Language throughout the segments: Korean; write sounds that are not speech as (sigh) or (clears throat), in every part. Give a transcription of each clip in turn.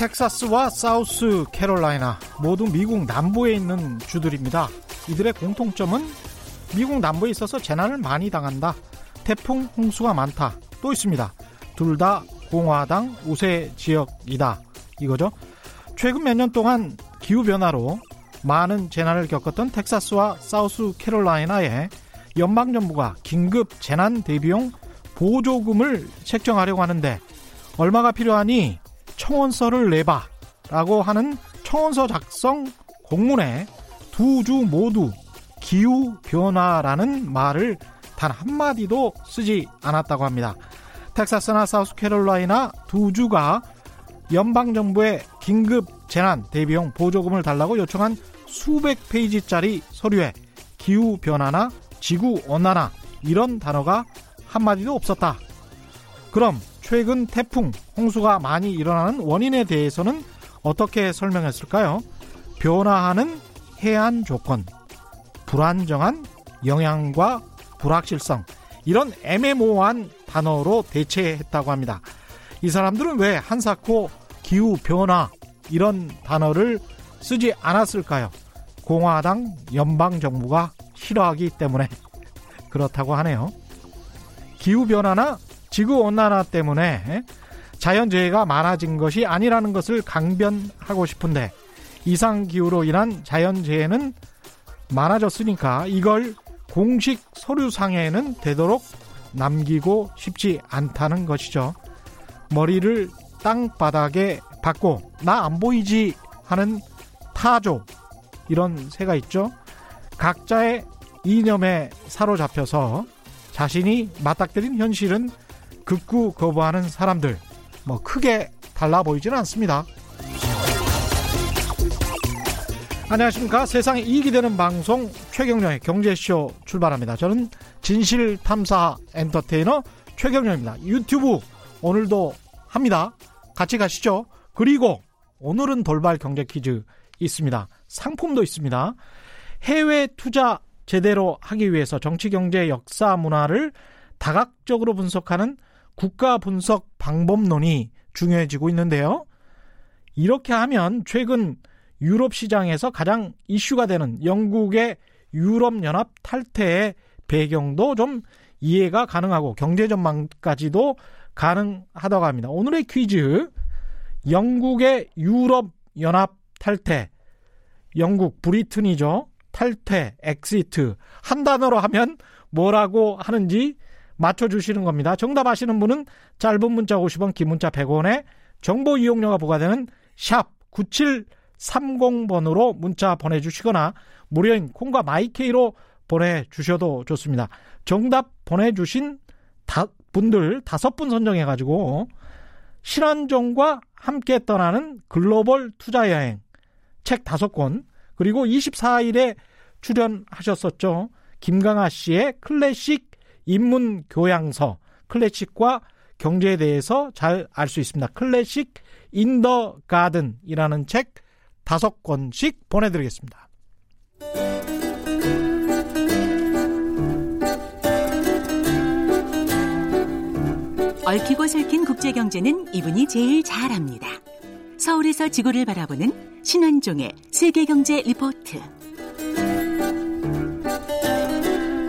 텍사스와 사우스 캐롤라이나 모두 미국 남부에 있는 주들입니다. 이들의 공통점은 미국 남부에 있어서 재난을 많이 당한다. 태풍, 홍수가 많다. 또 있습니다. 둘 다 공화당 우세 지역이다. 이거죠. 최근 몇 년 동안 기후변화로 많은 재난을 겪었던 텍사스와 사우스 캐롤라이나에 연방정부가 긴급 재난 대비용 보조금을 책정하려고 하는데 얼마가 필요하니 청원서를 내봐라고 하는 청원서 작성 공문에 두 주 모두 기후 변화라는 말을 단 한마디도 쓰지 않았다고 합니다. 텍사스나 사우스캐롤라이나 두 주가 연방 정부의 긴급 재난 대비용 보조금을 달라고 요청한 수백 페이지짜리 서류에 기후 변화나 지구 온난화 이런 단어가 한마디도 없었다. 그럼 최근 태풍, 홍수가 많이 일어나는 원인에 대해서는 어떻게 설명했을까요? 변화하는 해안 조건, 불안정한 영향과 불확실성, 이런 애매모호한 단어로 대체했다고 합니다. 이 사람들은 왜 한사코 기후 변화 이런 단어를 쓰지 않았을까요? 공화당 연방 정부가 싫어하기 때문에 (laughs) 그렇다고 하네요. 기후 변화나 지구 온난화 때문에 자연재해가 많아진 것이 아니라는 것을 강변하고 싶은데 이상 기후로 인한 자연재해는 많아졌으니까 이걸 공식 서류상에는 되도록 남기고 싶지 않다는 것이죠. 머리를 땅바닥에 박고 나 안 보이지 하는 타조 이런 새가 있죠. 각자의 이념에 사로잡혀서 자신이 맞닥뜨린 현실은 극구 거부하는 사람들 뭐 크게 달라 보이지는 않습니다. 안녕하십니까. 세상에 이익이 되는 방송 최경련의 경제쇼 출발합니다. 저는 진실탐사 엔터테이너 최경련입니다. 유튜브 오늘도 합니다. 같이 가시죠. 그리고 오늘은 돌발 경제 퀴즈 있습니다. 상품도 있습니다. 해외 투자 제대로 하기 위해서 정치, 경제, 역사, 문화를 다각적으로 분석하는 국가 분석 방법론이 중요해지고 있는데요. 이렇게 하면 최근 유럽 시장에서 가장 이슈가 되는 영국의 유럽연합 탈퇴의 배경도 좀 이해가 가능하고 경제 전망까지도 가능하다고 합니다. 오늘의 퀴즈 영국의 유럽연합 탈퇴 영국 Britain이죠. 탈퇴, exit 한 단어로 하면 뭐라고 하는지 맞춰주시는 겁니다. 정답 아시는 분은 짧은 문자 50원, 긴 문자 100원에 정보 이용료가 부과되는 샵 9730번으로 문자 보내주시거나 무료인 콩과 마이케이로 보내주셔도 좋습니다. 정답 보내주신 다, 분들 다섯 분 선정해가지고 신환종과 함께 떠나는 글로벌 투자 여행 책 다섯 권 그리고 24일에 출연하셨었죠. 김강하 씨의 클래식 인문 교양서 클래식과 경제에 대해서 잘 알 수 있습니다. Classic in the Garden이라는 책 다섯 권씩 보내드리겠습니다. 얽히고 설킨 국제경제는 이분이 제일 잘합니다. 서울에서 지구를 바라보는 신환종의 세계경제 리포트.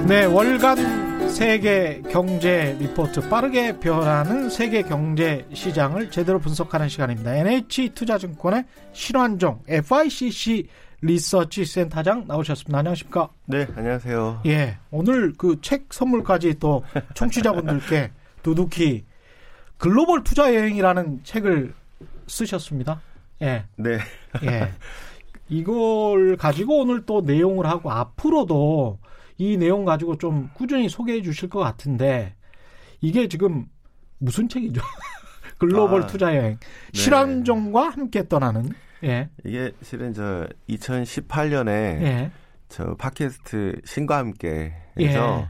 네, 월간 세계 경제 리포트 빠르게 변하는 세계 경제 시장을 제대로 분석하는 시간입니다. NH투자증권의 신환종 FICC 리서치 센터장 나오셨습니다. 안녕하십니까? 네, 안녕하세요. 예, 오늘 그 책 선물까지 또 청취자분들께 (laughs) 두둑히 글로벌 투자 여행이라는 책을 쓰셨습니다. 예. 네. 예. 이걸 가지고 오늘 또 내용을 하고 앞으로도 이 내용 가지고 좀 꾸준히 소개해 주실 것 같은데 이게 지금 무슨 책이죠? (laughs) 글로벌 아, 투자 여행. 네. 실환종과 함께 떠나는. 예. 이게 실은 저 2018년에 예. 저 팟캐스트 신과 함께 예. 해서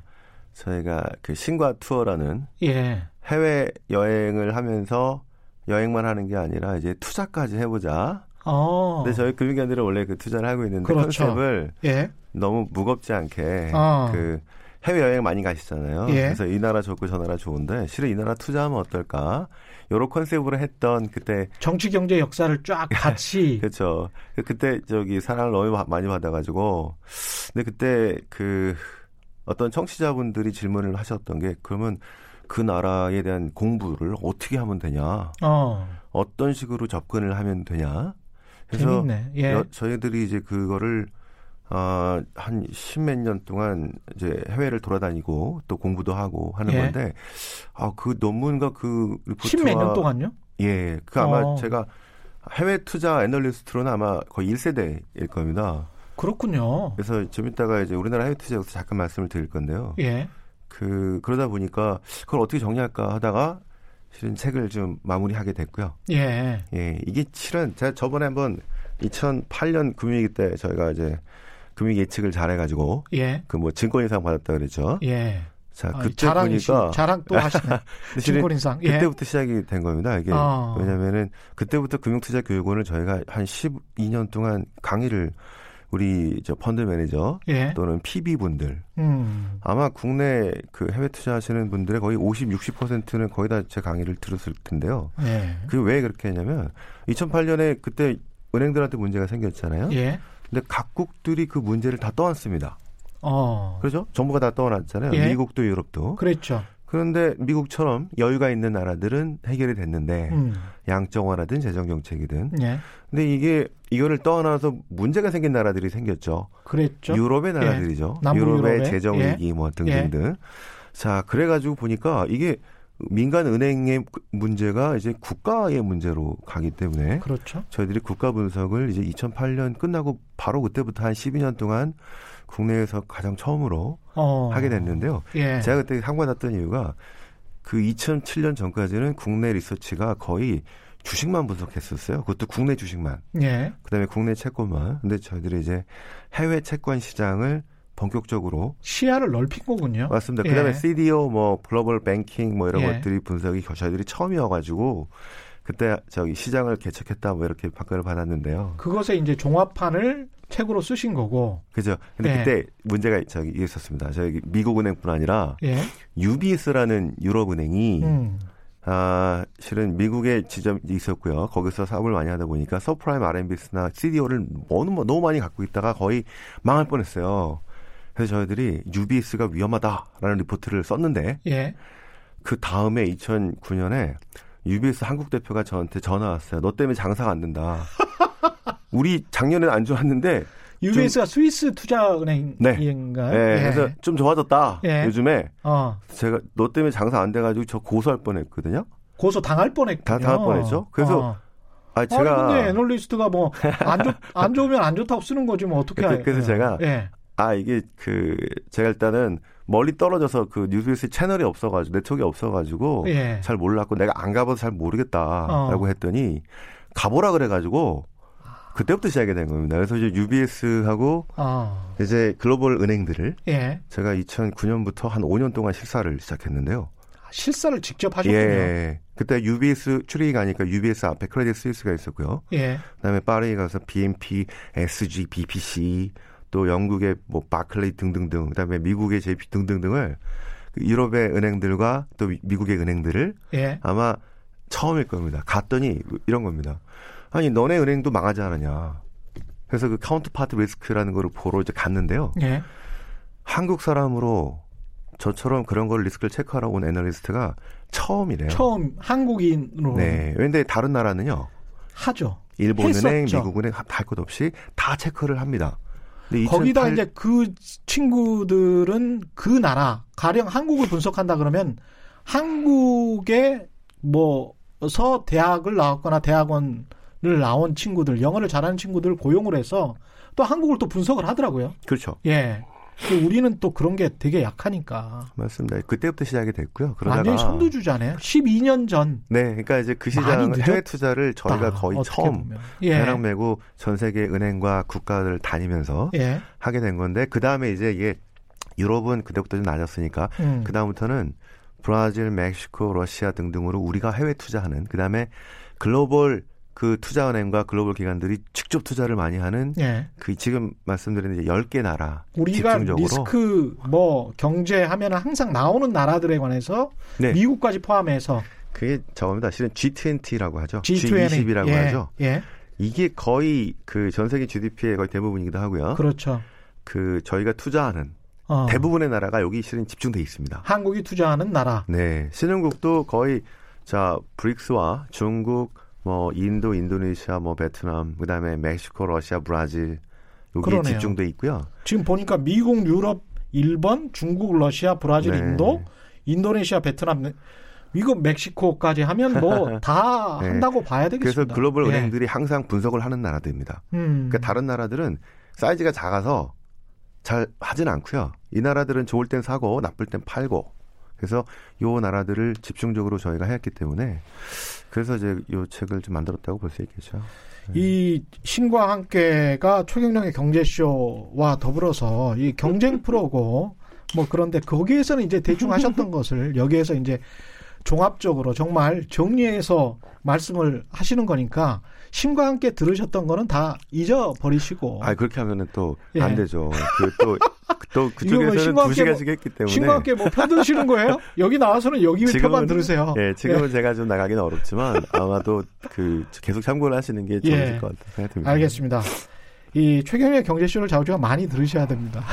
저희가 그 신과 투어라는 예. 해외 여행을 하면서 여행만 하는 게 아니라 이제 투자까지 해보자. 어. 근데 저희 금융견들은 원래 그 투자를 하고 있는데 그렇죠. 컨셉을 예. 너무 무겁지 않게 어. 그 해외 여행 많이 가시잖아요. 예. 그래서 이 나라 좋고 저 나라 좋은데 실은 이 나라 투자하면 어떨까? 요런 컨셉으로 했던 그때 정치 경제 역사를 쫙 같이 (laughs) 그렇죠. 그때 저기 사랑을 너무 많이 받아가지고 근데 그때 그 어떤 청취자분들이 질문을 하셨던 게 그러면 그 나라에 대한 공부를 어떻게 하면 되냐? 어 어떤 식으로 접근을 하면 되냐? 그래서 재밌네. 예. 여- 저희들이 이제 그거를 아, 한 십몇 년 동안 이제 해외를 돌아다니고 또 공부도 하고 하는 예. 건데 아, 그 논문과 그 리포트와 십몇 년 동안요? 예. 그 아마 어. 제가 해외 투자 애널리스트로는 아마 거의 1세대일 겁니다. 그렇군요. 그래서 좀 이따가 이제 우리나라 해외 투자에 대해서 잠깐 말씀을 드릴 건데요. 예. 그 그러다 보니까 그걸 어떻게 정리할까 하다가 실은 책을 좀 마무리하게 됐고요. 예. 예, 이게 실은 제가 저번에 한번 2008년 금융위기 때 저희가 이제 금융 예측을 잘해가지고 예. 그 뭐 증권 인상 받았다 그랬죠. 예. 자 아, 그때 자랑이시, 보니까 자랑 또 하시네. (laughs) 근데 실은 증권 인상. 예. 그때부터 시작이 된 겁니다. 이게 어. 왜냐면은 그때부터 금융투자 교육원을 저희가 한 12년 동안 강의를 우리 저 펀드 매니저 예. 또는 PB 분들 음. 아마 국내 그 해외 투자하시는 분들의 거의 50, 60%는 거의 다 제 강의를 들었을 텐데요. 예. 그왜 그렇게 했냐면 2008년에 그때 은행들한테 문제가 생겼잖아요. 예. 근데 각국들이 그 문제를 다 떠안습니다. 어. 그렇죠? 정부가 다 떠안았잖아요. 예. 미국도 유럽도. 그랬죠. 그런데 미국처럼 여유가 있는 나라들은 해결이 됐는데 음. 양적 완화든 재정 정책이든. 예. 근데 이게 이거를 떠나서 문제가 생긴 나라들이 생겼죠. 그랬죠. 유럽의 나라들이죠. 남부 유럽의. 재정 예. 위기 뭐 등등등. 자, 그래 가지고 보니까 이게 민간 은행의 문제가 이제 국가의 문제로 가기 때문에 그렇죠. 저희들이 국가 분석을 이제 2008년 끝나고 바로 그때부터 한 12년 동안 국내에서 가장 처음으로 어. 하게 됐는데요. 예. 제가 그때 상 받았던 이유가 그 2007년 전까지는 국내 리서치가 거의 주식만 분석했었어요. 그것도 국내 주식만. 예. 그다음에 국내 채권만. 근데 저희들이 이제 해외 채권 시장을 본격적으로 시야를 넓힌 거군요. 맞습니다. 예. 그다음에 CDO 뭐 글로벌 뱅킹 뭐 이런 예. 것들이 분석이 저희들이 처음이어가지고 그때 저기 시장을 개척했다 뭐 이렇게 평가를 받았는데요. 그것에 이제 종합판을 책으로 쓰신 거고. 그죠? 근데 예. 그때 문제가 저기 있었습니다. 저기 미국은행뿐 아니라 예. UBS라는 유럽은행이 음. 아, 실은 미국에 지점이 있었고요. 거기서 사업을 많이 하다 보니까 subprime RMBS나 CDO를 너무, 너무 많이 갖고 있다가 거의 망할 뻔했어요. 그래서 저희들이 UBS가 위험하다라는 리포트를 썼는데 예. 그 다음에 2009년에 UBS 한국 대표가 저한테 전화 왔어요. 너 때문에 장사가 안 된다. (laughs) 우리 작년에 안 좋았는데 UBS가 스위스 투자은행인가요? 예, 그래서 좀 좋아졌다. 예. 요즘에 어. 제가 너 때문에 장사 안 돼가지고 저 고소할 뻔했거든요. 고소 당할 뻔했군요. 다 당할 뻔했죠. 그래서 어. 아 아니 제가 근데 애널리스트가 뭐 안 좋, 안 좋으면 안 좋다고 쓰는 거지 뭐 어떻게 (laughs) 그래서- 할- 그래서 제가 예. 아 이게 그 제가 일단은 멀리 떨어져서 그 뉴스비스 채널이 없어가지고 네트워크가 없어가지고 예. 잘 몰랐고 내가 안 가봐서 잘 모르겠다라고 어. 했더니 가보라 그래가지고 그때부터 시작이 된 겁니다. 그래서 이제 UBS하고 어. 이제 글로벌 은행들을 예. 제가 2009년부터 한 5년 동안 실사를 시작했는데요. 실사를 직접 하셨군요. 예. 그때 UBS 취리히 가니까 UBS 앞에 크레딧 스위스가 있었고요. 예. 그다음에 파리에 가서 BNP, SG, BPC 또 영국의 뭐 바클레이 등등등 그다음에 미국의 JP 등등등을 그 유럽의 은행들과 또 미- 미국의 은행들을 예. 아마 처음일 겁니다. 갔더니 이런 겁니다. 아니 너네 은행도 망하지 않았냐. 그래서 그 counterpart risk라는 거를 보러 이제 갔는데요. 예. 한국 사람으로 저처럼 그런 걸 리스크를 체크하러 온 애널리스트가 처음이래요. 처음 한국인으로 네. 근데 다른 나라는요. 하죠. 일본 은행, 했었죠. 미국 은행 할 것 없이 다 체크를 합니다. 거기다 2008 이제 그 친구들은 그 나라 가령 한국을 분석한다 그러면 한국에 뭐서 대학을 나왔거나 대학원을 나온 친구들 영어를 잘하는 친구들 고용을 해서 또 한국을 또 분석을 하더라고요. 그렇죠. 예. 근데 우리는 또 그런 게 되게 약하니까. 맞습니다. 그때부터 시작이 됐고요. 그러다가 완전히 선두주자네요. 12년 전. 네, 그러니까 이제 그 시장 해외 투자를 저희가 거의 어떻게 처음. 예. 배랑 메고 전 세계 은행과 국가를 다니면서 예. 하게 된 건데 그 다음에 이제 이게 유럽은 그때부터 좀 나졌으니까 음. 그 다음부터는 브라질, 멕시코, 러시아 등등으로 우리가 해외 투자하는 그 다음에 글로벌 그 투자은행과 글로벌 기관들이 직접 투자를 많이 하는 예. 그 지금 말씀드린 이제 10개 나라 우리가 집중적으로 리스크 뭐 경제 하면 항상 나오는 나라들에 관해서 네. 미국까지 포함해서 그게 저겁니다. 실은 G20라고 하죠. G20 G20이라고 예, 하죠. 예. 이게 거의 그 전 세계 GDP의 거의 대부분이기도 하고요. 그렇죠. 그 저희가 투자하는 어. 대부분의 나라가 여기 실은 집중돼 있습니다. 한국이 투자하는 나라. 네, 신흥국도 거의 자 브릭스와 중국, 뭐 인도, 인도네시아, 뭐 베트남, 그다음에 멕시코, 러시아, 브라질 여기에 그러네요. 집중돼 있고요. 지금 보니까 미국, 유럽, 일본, 중국, 러시아, 브라질, 네. 인도, 인도네시아, 베트남, 미국, 멕시코까지 하면 뭐 (laughs) 다 네. 한다고 봐야 그래서 되겠습니다. 글로벌 예. 은행들이 항상 분석을 하는 나라들입니다. 음. 그러니까 다른 나라들은 사이즈가 작아서 잘 하진 않고요. 이 나라들은 좋을 땐 사고 나쁠 땐 팔고. 그래서 요 나라들을 집중적으로 저희가 했기 때문에 그래서 이제 요 책을 좀 만들었다고 볼 수 있겠죠. 이 신과 함께가 최경령의 경제쇼와 더불어서 이 경쟁 프로고 뭐 그런데 거기에서는 이제 대충 하셨던 것을 여기에서 이제 종합적으로 정말 정리해서 말씀을 하시는 거니까 신과 함께 들으셨던 거는 다 잊어버리시고 아 그렇게 하면은 또 예. 안 되죠. 그 그또 또 (laughs) 뭐 그쪽에서는 신과 두 함께 시간씩 했기 때문에 신과 함께 뭐 편드시는 거예요? 여기 나와서는 여기 표만 들으세요. 예, 지금은 제가 좀 나가기는 어렵지만 아마도 그 계속 참고를 하시는 게 좋으실 예. 것 듭니다. 알겠습니다. 이 최경의 경제쇼를 자우지가 많이 들으셔야 됩니다.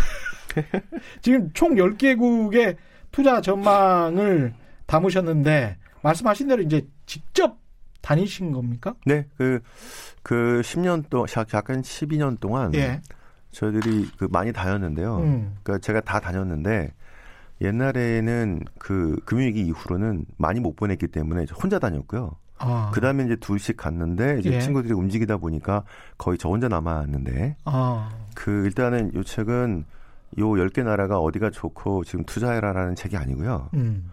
(laughs) 지금 총 10개국의 투자 전망을 담으셨는데 말씀하신 대로 이제 직접 다니신 겁니까? 네, 그, 그 10년 동안, 약간 12년 동안 예. 저희들이 그 많이 다녔는데요. 음. 그러니까 제가 다 다녔는데 옛날에는 그 금융위기 이후로는 많이 못 보냈기 때문에 혼자 다녔고요. 아. 그 다음에 이제 둘씩 갔는데 이제 예. 친구들이 움직이다 보니까 거의 저 혼자 남았는데 아. 그 일단은 요 책은 요 10개 나라가 어디가 좋고 지금 투자해라라는 책이 아니고요. 음.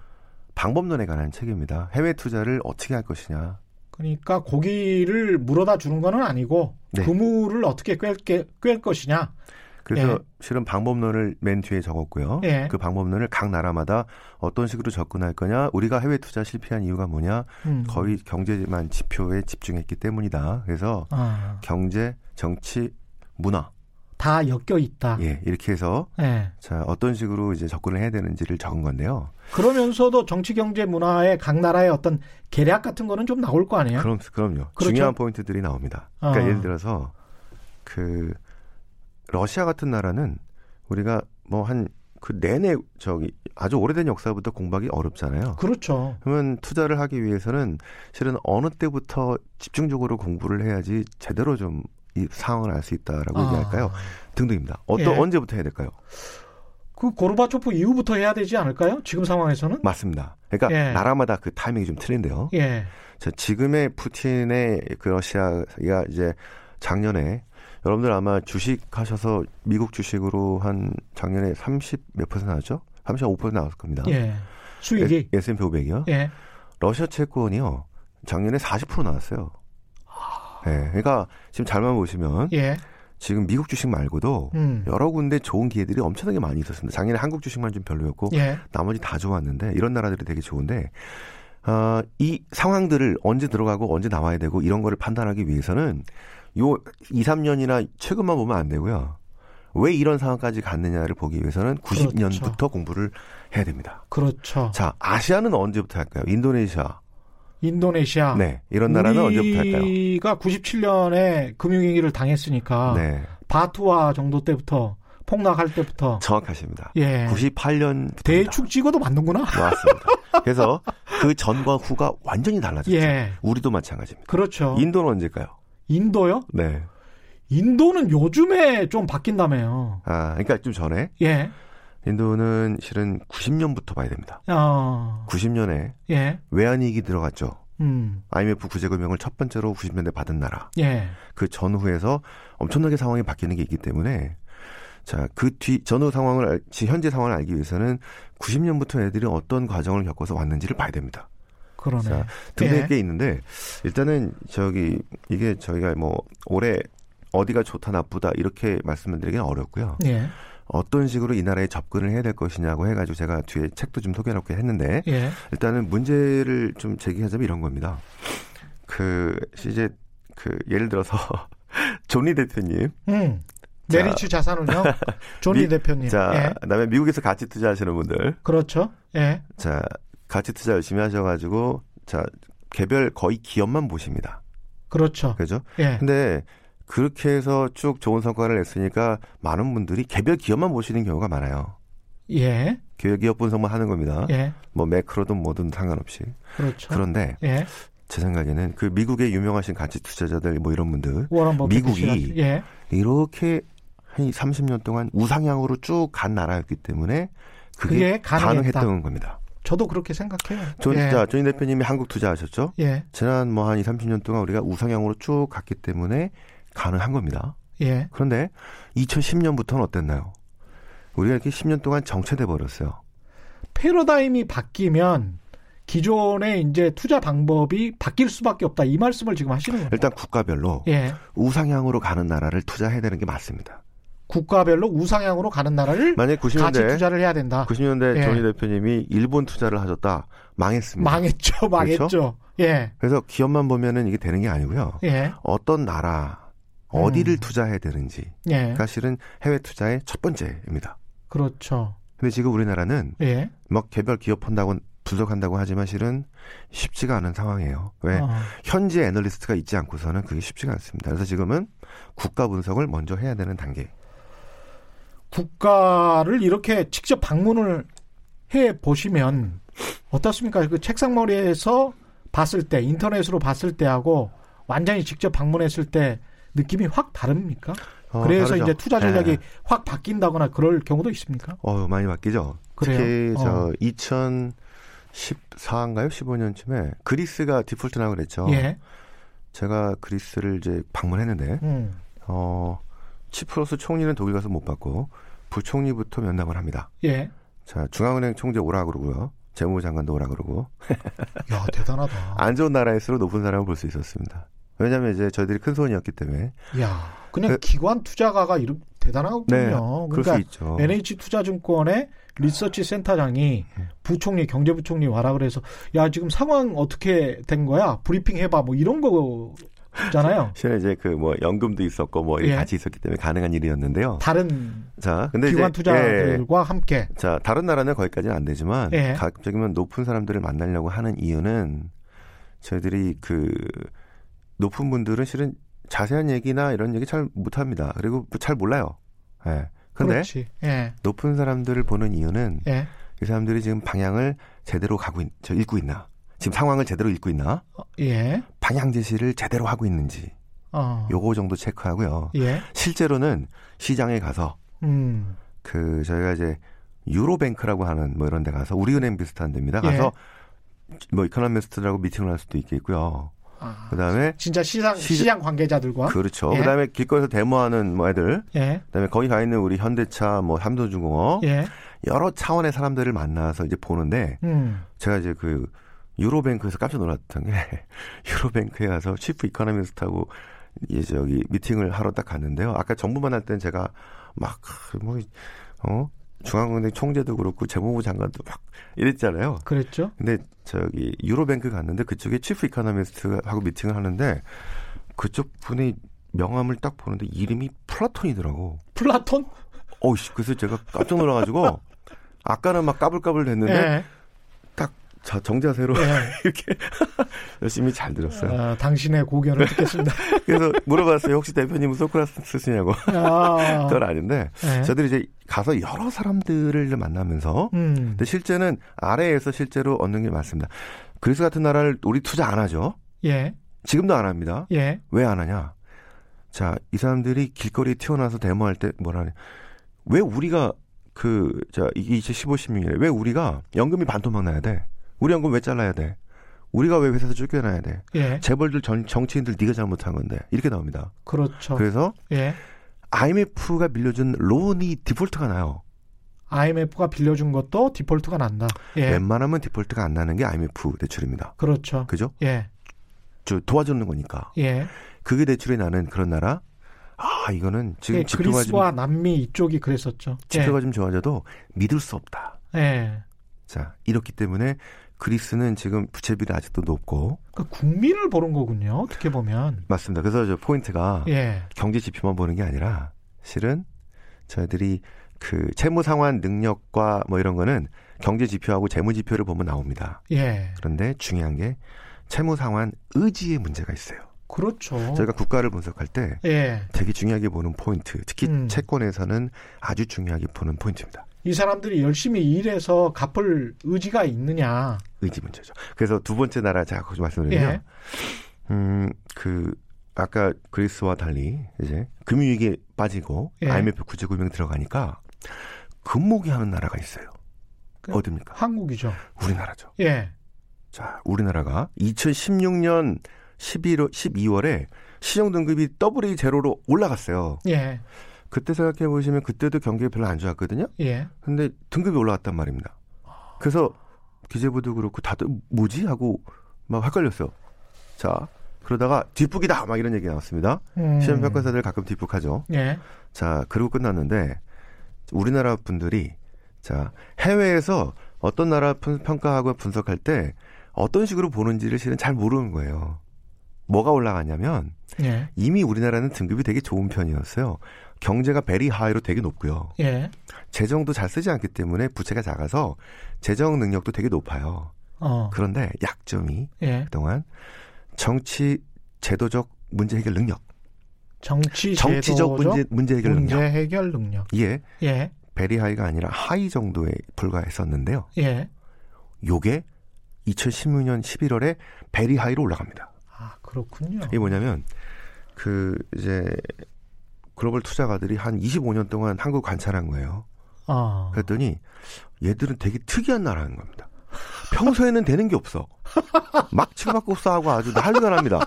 방법론에 관한 책입니다. 해외 투자를 어떻게 할 것이냐. 그러니까 고기를 물어다 주는 거는 아니고 네. 그물을 어떻게 꿰, 꿰, 꿰 것이냐. 그래서 예. 실은 방법론을 맨 뒤에 적었고요. 예. 그 방법론을 각 나라마다 어떤 식으로 접근할 거냐, 우리가 해외 투자 실패한 이유가 뭐냐, 음. 거의 경제만 지표에 집중했기 때문이다. 그래서 아. 경제, 정치, 문화, 다 엮여 있다. 예 이렇게 해서 예. 자 어떤 식으로 이제 접근을 해야 되는지를 적은 건데요. 그러면서도 정치 경제 문화의 각 나라의 어떤 계략 같은 거는 좀 나올 거 아니에요? 그럼 그럼요. 그렇죠. 중요한 포인트들이 나옵니다. 그러니까 아. 예를 들어서 그 러시아 같은 나라는 우리가 뭐 한 그 내내 저기 아주 오래된 역사부터 공부하기 어렵잖아요. 그렇죠. 그러면 투자를 하기 위해서는 실은 어느 때부터 집중적으로 공부를 해야지 제대로 좀 이 상황을 알 수 있다라고 아. 얘기할까요? 등등입니다. 어떤 예. 언제부터 해야 될까요? 그 고르바초프 이후부터 해야 되지 않을까요? 지금 상황에서는? 맞습니다. 그러니까 예. 나라마다 그 타이밍이 좀 틀린데요. 예. 자, 지금의 푸틴의 그 러시아가 이제 작년에 여러분들 아마 주식 하셔서 미국 주식으로 한 작년에 30 몇 퍼센트 나왔죠? 35% 나왔을 겁니다. 예. 수익이. S&P 500이요. 예. 러시아 채권이요. 작년에 40% 나왔어요. 예. 그러니까 지금 잘만 보시면 예. 지금 미국 주식 말고도 음. 여러 군데 좋은 기회들이 엄청나게 많이 있었습니다. 작년에 한국 주식만 좀 별로였고 예. 나머지 다 좋았는데 이런 나라들이 되게 좋은데 어, 이 상황들을 언제 들어가고 언제 나와야 되고 이런 거를 판단하기 위해서는 요 2, 3년이나 최근만 보면 안 되고요. 왜 이런 상황까지 갔느냐를 보기 위해서는 90년부터 그렇죠. 공부를 해야 됩니다. 그렇죠. 자, 아시아는 언제부터 할까요? 인도네시아. 인도네시아. 네. 이런 나라는 언제부터 할까요? 우리가 97년에 금융위기를 당했으니까 네. 바투와 정도 때부터 폭락할 때부터 정확하십니다. 예. 98년부터 대충 찍어도 맞는구나. 맞습니다. (laughs) 그래서 그 전과 후가 완전히 달라졌죠. 예. 우리도 마찬가지입니다. 그렇죠. 인도는 언제일까요? 인도요? 네. 인도는 요즘에 좀 바뀐다며요. 아, 그러니까 좀 전에 예. 인도는 실은 90년부터 봐야 됩니다. 어. 90년에 예. 외환위기 들어갔죠. 음. IMF 구제금융을 첫 번째로 90년대 받은 나라. 예. 그 전후에서 엄청나게 상황이 바뀌는 게 있기 때문에 자, 그 뒤 전후 상황을 현재 상황을 알기 위해서는 90년부터 애들이 어떤 과정을 겪어서 왔는지를 봐야 됩니다. 그러네. 자, 등등의 예. 게 있는데 일단은 저기 이게 저희가 뭐 올해 어디가 좋다 나쁘다 이렇게 말씀을 드리기는 어렵고요. 예. 어떤 식으로 이 나라에 접근을 해야 될 것이냐고 해가지고 제가 뒤에 책도 좀 소개해놓고 했는데 예. 일단은 문제를 좀 제기하자면 이런 겁니다. 그 이제 그 예를 들어서 (laughs) 존리 대표님. 음. 메리츠 자산운용 미, 대표님. 자, 예. 그다음에 미국에서 가치 투자하시는 분들. 그렇죠. 예. 자, 가치 투자 열심히 하셔가지고 자 개별 거의 기업만 보십니다. 그렇죠. 그죠? 예. 근데 그렇게 해서 쭉 좋은 성과를 냈으니까 많은 분들이 개별 기업만 보시는 경우가 많아요. 예. 개별 기업 분석만 하는 겁니다. 예. 뭐 macro든 뭐든 상관없이. 그렇죠. 그런데 예. 제 생각에는 그 미국의 유명하신 가치 투자자들 뭐 이런 분들 미국이. 예. 이렇게 한 30년 동안 우상향으로 쭉 간 나라였기 때문에 그게, 그게. 가능했던 겁니다. 저도 그렇게 생각해요. 존, 예. 자, 존 대표님이 한국 투자하셨죠? 예. 지난 뭐 한 2, 30년 동안 우리가 우상향으로 쭉 갔기 때문에 가능한 겁니다. 예. 그런데 2010년부터는 어땠나요? 우리가 이렇게 10년 동안 정체돼 버렸어요. 패러다임이 바뀌면 기존의 이제 투자 방법이 바뀔 수밖에 없다. 이 말씀을 지금 하시는 거예요. 일단 국가별로 예. 우상향으로 가는 나라를 투자해야 되는 게 맞습니다. 국가별로 우상향으로 가는 나라를 만약 가치 90년대 투자를 해야 된다. 90년대 예. 조니 대표님이 일본 투자를 하셨다 망했습니다. 망했죠. (laughs) 망했죠. 그렇죠? 예. 그래서 기업만 보면은 이게 되는 게 아니고요. 예. 어떤 나라 어디를 음. 투자해야 되는지 예. 사실은 해외 투자의 첫 번째입니다. 그렇죠. 근데 지금 우리나라는 예. 막 개별 기업 한다고 분석한다고 하지만 실은 쉽지가 않은 상황이에요. 왜? 어. 현지 애널리스트가 있지 않고서는 그게 쉽지가 않습니다. 그래서 지금은 국가 분석을 먼저 해야 되는 단계. 국가를 이렇게 직접 방문을 해 보시면 어떻습니까? 그 책상머리에서 봤을 때, 인터넷으로 봤을 때하고 완전히 직접 방문했을 때 느낌이 확 다릅니까? 어, 그래서 다르죠. 이제 투자 전략이 네. 확 바뀐다거나 그럴 경우도 있습니까? 어, 많이 바뀌죠. 그래요? 특히 저 어. 2014인가요? 15년쯤에 그리스가 디폴트 나고 그랬죠. 예. 제가 그리스를 이제 방문했는데 음. 어, 치프로스 총리는 독일 가서 못 받고 부총리부터 면담을 합니다. 예. 자, 중앙은행 총재 오라 그러고요. 재무부 장관도 오라 그러고 야, 대단하다. (laughs) 안 좋은 나라일수록 높은 사람을 볼 수 있었습니다. 왜냐하면 이제 저희들이 큰 손이었기 때문에 야, 그냥 그- 기관 투자가가 이렇게 대단하군요. 네, 그럴 그러니까 수 있죠. NH 투자증권의 리서치 센터장이 음. 부총리 경제부총리 와라 그래서 야 지금 상황 어떻게 된 거야 브리핑 해봐 뭐 이런 거잖아요. (laughs) 실은 이제 그 뭐 연금도 있었고 뭐 예. 같이 있었기 때문에 가능한 일이었는데요. 다른 자, 근데 기관 이제 예, 투자들과 함께 자 다른 나라는 거기까지는 안 되지만 예. 가급적이면 높은 사람들을 만나려고 하는 이유는 저희들이 그 높은 분들은 실은 자세한 얘기나 이런 얘기 잘 못합니다. 그리고 잘 몰라요. 예. 근데 그렇지. 예, 높은 사람들을 보는 이유는 예, 이 사람들이 지금 방향을 제대로 가고 있, 저 읽고 있나? 지금 상황을 제대로 읽고 있나? 어, 예, 방향 제시를 제대로 하고 있는지 어, 요거 정도 체크하고요. 예, 실제로는 시장에 가서 음, 그 저희가 이제 유로뱅크라고 하는 뭐 이런 데 가서 우리은행 비슷한 데입니다. 예. 가서 뭐 이코노미스트들하고 미팅을 할 수도 있겠고요. 아, 그다음에 진짜 시장 시- 시장 관계자들과 그렇죠. 예. 그다음에 길거리에서 데모하는 뭐 애들, 예, 그다음에 거기 가 있는 우리 현대차, 뭐 삼도중공업 예, 여러 차원의 사람들을 만나서 이제 보는데 음, 제가 이제 그 유로뱅크에서 깜짝 놀랐던 게 (laughs) 유로뱅크에 가서 chief economist하고 이제 저기 미팅을 하러 딱 갔는데요. 아까 정부 만날 때는 제가 막뭐 어? 중앙은행 총재도 그렇고 재무부 장관도 막 이랬잖아요. 그랬죠. 근데 저기 유로뱅크 갔는데 그쪽에 chief economist하고 미팅을 하는데 그쪽 분이 명함을 딱 보는데 이름이 플라톤이더라고. 플라톤? 어우씨, 그래서 제가 깜짝 놀라가지고 (laughs) 아까는 막 까불까불 됐는데 예, 자 정자세로 예. (laughs) 이렇게 (laughs) 열심히 잘 들었어요. 어, 당신의 고견을 듣겠습니다. (laughs) 그래서 물어봤어요. 혹시 대표님은 소크라테스냐고. 아, 그건 아닌데 예. 저들이 이제 가서 여러 사람들을 만나면서 음, 근데 실제는 아래에서 실제로 얻는 게 많습니다. 그리스 같은 나라를 우리 투자 안 하죠. 예, 지금도 안 합니다. 예, 왜 안 하냐? 자, 이 사람들이 길거리에 튀어나와서 데모할 때 뭐라 하냐? 왜 우리가 그, 자, 이게 2015 16년에 왜 우리가 연금이 반토막 나야 돼? 우리 연금 왜 잘라야 돼? 우리가 왜 회사에서 쫓겨나야 돼? 예, 재벌들 전, 정치인들 네가 잘못한 건데 이렇게 나옵니다. 그렇죠. 그래서 예. IMF가 빌려준 론이 디폴트가 나요. IMF가 빌려준 것도 디폴트가 난다. 예. 웬만하면 디폴트가 안 나는 게 IMF 대출입니다. 그렇죠. 그죠? 예. 저 도와주는 거니까. 예. 그게 대출이 나는 그런 나라. 아 이거는 지금 예, 지표가 좀 그리스와 남미 이쪽이 그랬었죠. 지표가 좀 좋아져도 믿을 수 없다. 예. 예. 자 이렇기 때문에 그리스는 지금 부채 비율이 아직도 높고 그러니까 국민을 보는 거군요. 어떻게 보면. 맞습니다. 그래서 저 포인트가 예. 경제 지표만 보는 게 아니라 실은 저희들이 그 채무 상환 능력과 뭐 이런 거는 경제 지표하고 재무 지표를 보면 나옵니다. 예. 그런데 중요한 게 채무 상환 의지에 문제가 있어요. 그렇죠. 저희가 국가를 분석할 때 예. 되게 중요하게 보는 포인트, 특히 음. 채권에서는 아주 중요하게 보는 포인트입니다. 이 사람들이 열심히 일해서 갚을 의지가 있느냐. 의지 문제죠. 그래서 두 번째 나라 제가 거기 말씀드리면, 예. 음, 그 아까 그리스와 달리 이제 금융위기에 빠지고 예. IMF 구제금융 들어가니까 금모기 하는 나라가 있어요. 그- 어딥니까? 한국이죠. 우리나라죠. 예. 자, 우리나라가 2016년 11월, 12월에 신용등급이 더블 제로로 올라갔어요. 예. 그때 생각해 보시면 그때도 경기가 별로 안 좋았거든요. 예. 근데 등급이 올라갔단 말입니다. 그래서 기재부도 그렇고 다들 뭐지 하고 막 헷갈렸어요. 자, 그러다가 뒷북이다 막 이런 얘기 나왔습니다. 음. 시험 평가사들 가끔 뒷북하죠. 예. 자, 그리고 끝났는데 우리나라 분들이 자 해외에서 어떤 나라 분- 평가하고 분석할 때 어떤 식으로 보는지를 실은 잘 모르는 거예요. 뭐가 올라갔냐면 예. 이미 우리나라는 등급이 되게 좋은 편이었어요. 경제가 베리 하이로 되게 높고요. 예. 재정도 잘 쓰지 않기 때문에 부채가 작아서 재정 능력도 되게 높아요. 어. 그런데 약점이 예. 그동안 정치 제도적 문제 해결 능력, 정치 정치적 문제 문제 해결 문제 능력 해결 능력. 이게 예. very high가 아니라 high 정도에 불과했었는데요. 예. 요게 2016년 11월에 very high로 올라갑니다. 아, 그렇군요. 이게 뭐냐면 그 이제 글로벌 투자가들이 한 25년 동안 한국 관찰한 거예요. 어. 그랬더니 얘들은 되게 특이한 나라는 겁니다. 평소에는 되는 게 없어. 막 치고받고 싸우고 아주 난리가 납니다.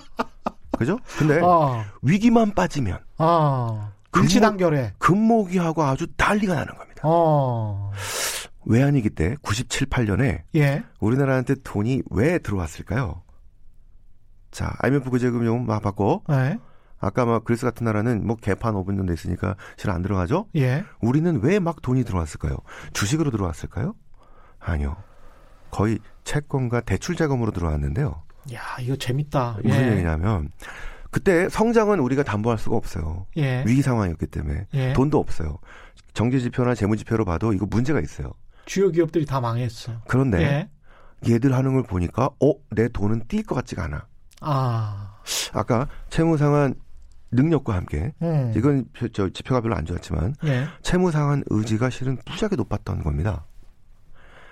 그죠? 근데 어. 위기만 빠지면 어. 근무- 일치단결에. 금모기하고 아주 난리가 나는 겁니다. 어. 외환위기 때 97, 8년에 예. 우리나라한테 돈이 왜 들어왔을까요? 자, IMF 구제금융 막 받고 예. 아까 막 그리스 같은 나라는 뭐 개판 5분 정도 있으니까 잘 안 들어가죠? 예. 우리는 왜 막 돈이 들어왔을까요? 주식으로 들어왔을까요? 아니요. 거의 채권과 대출 자금으로 들어왔는데요. 야, 이거 재밌다. 무슨 예. 얘기냐면 그때 성장은 우리가 담보할 수가 없어요. 예. 위기 상황이었기 때문에 예. 돈도 없어요. 정제 지표나 재무 지표로 봐도 이거 문제가 있어요. 주요 기업들이 다 망했어. 그런데 예. 얘들 하는 걸 보니까 어, 내 돈은 뛸 것 같지가 않아. 아. 아까 채무 상환 능력과 함께 음. 이건 표- 저 지표가 별로 안 좋았지만 예. 채무 상환 의지가 실은 무지하게 높았던 겁니다.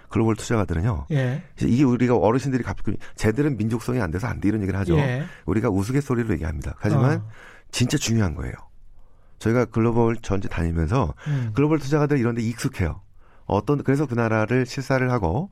글로벌 투자가들은요. 예. 이게 우리가 어르신들이 가끔 쟤들은 민족성이 안 돼서 안 돼 이런 얘기를 하죠. 예. 우리가 우스갯소리로 얘기합니다. 하지만 어. 진짜 중요한 거예요. 저희가 글로벌 전체 다니면서 음. 글로벌 투자가들 이런 데 익숙해요. 어떤 그래서 그 나라를 실사를 하고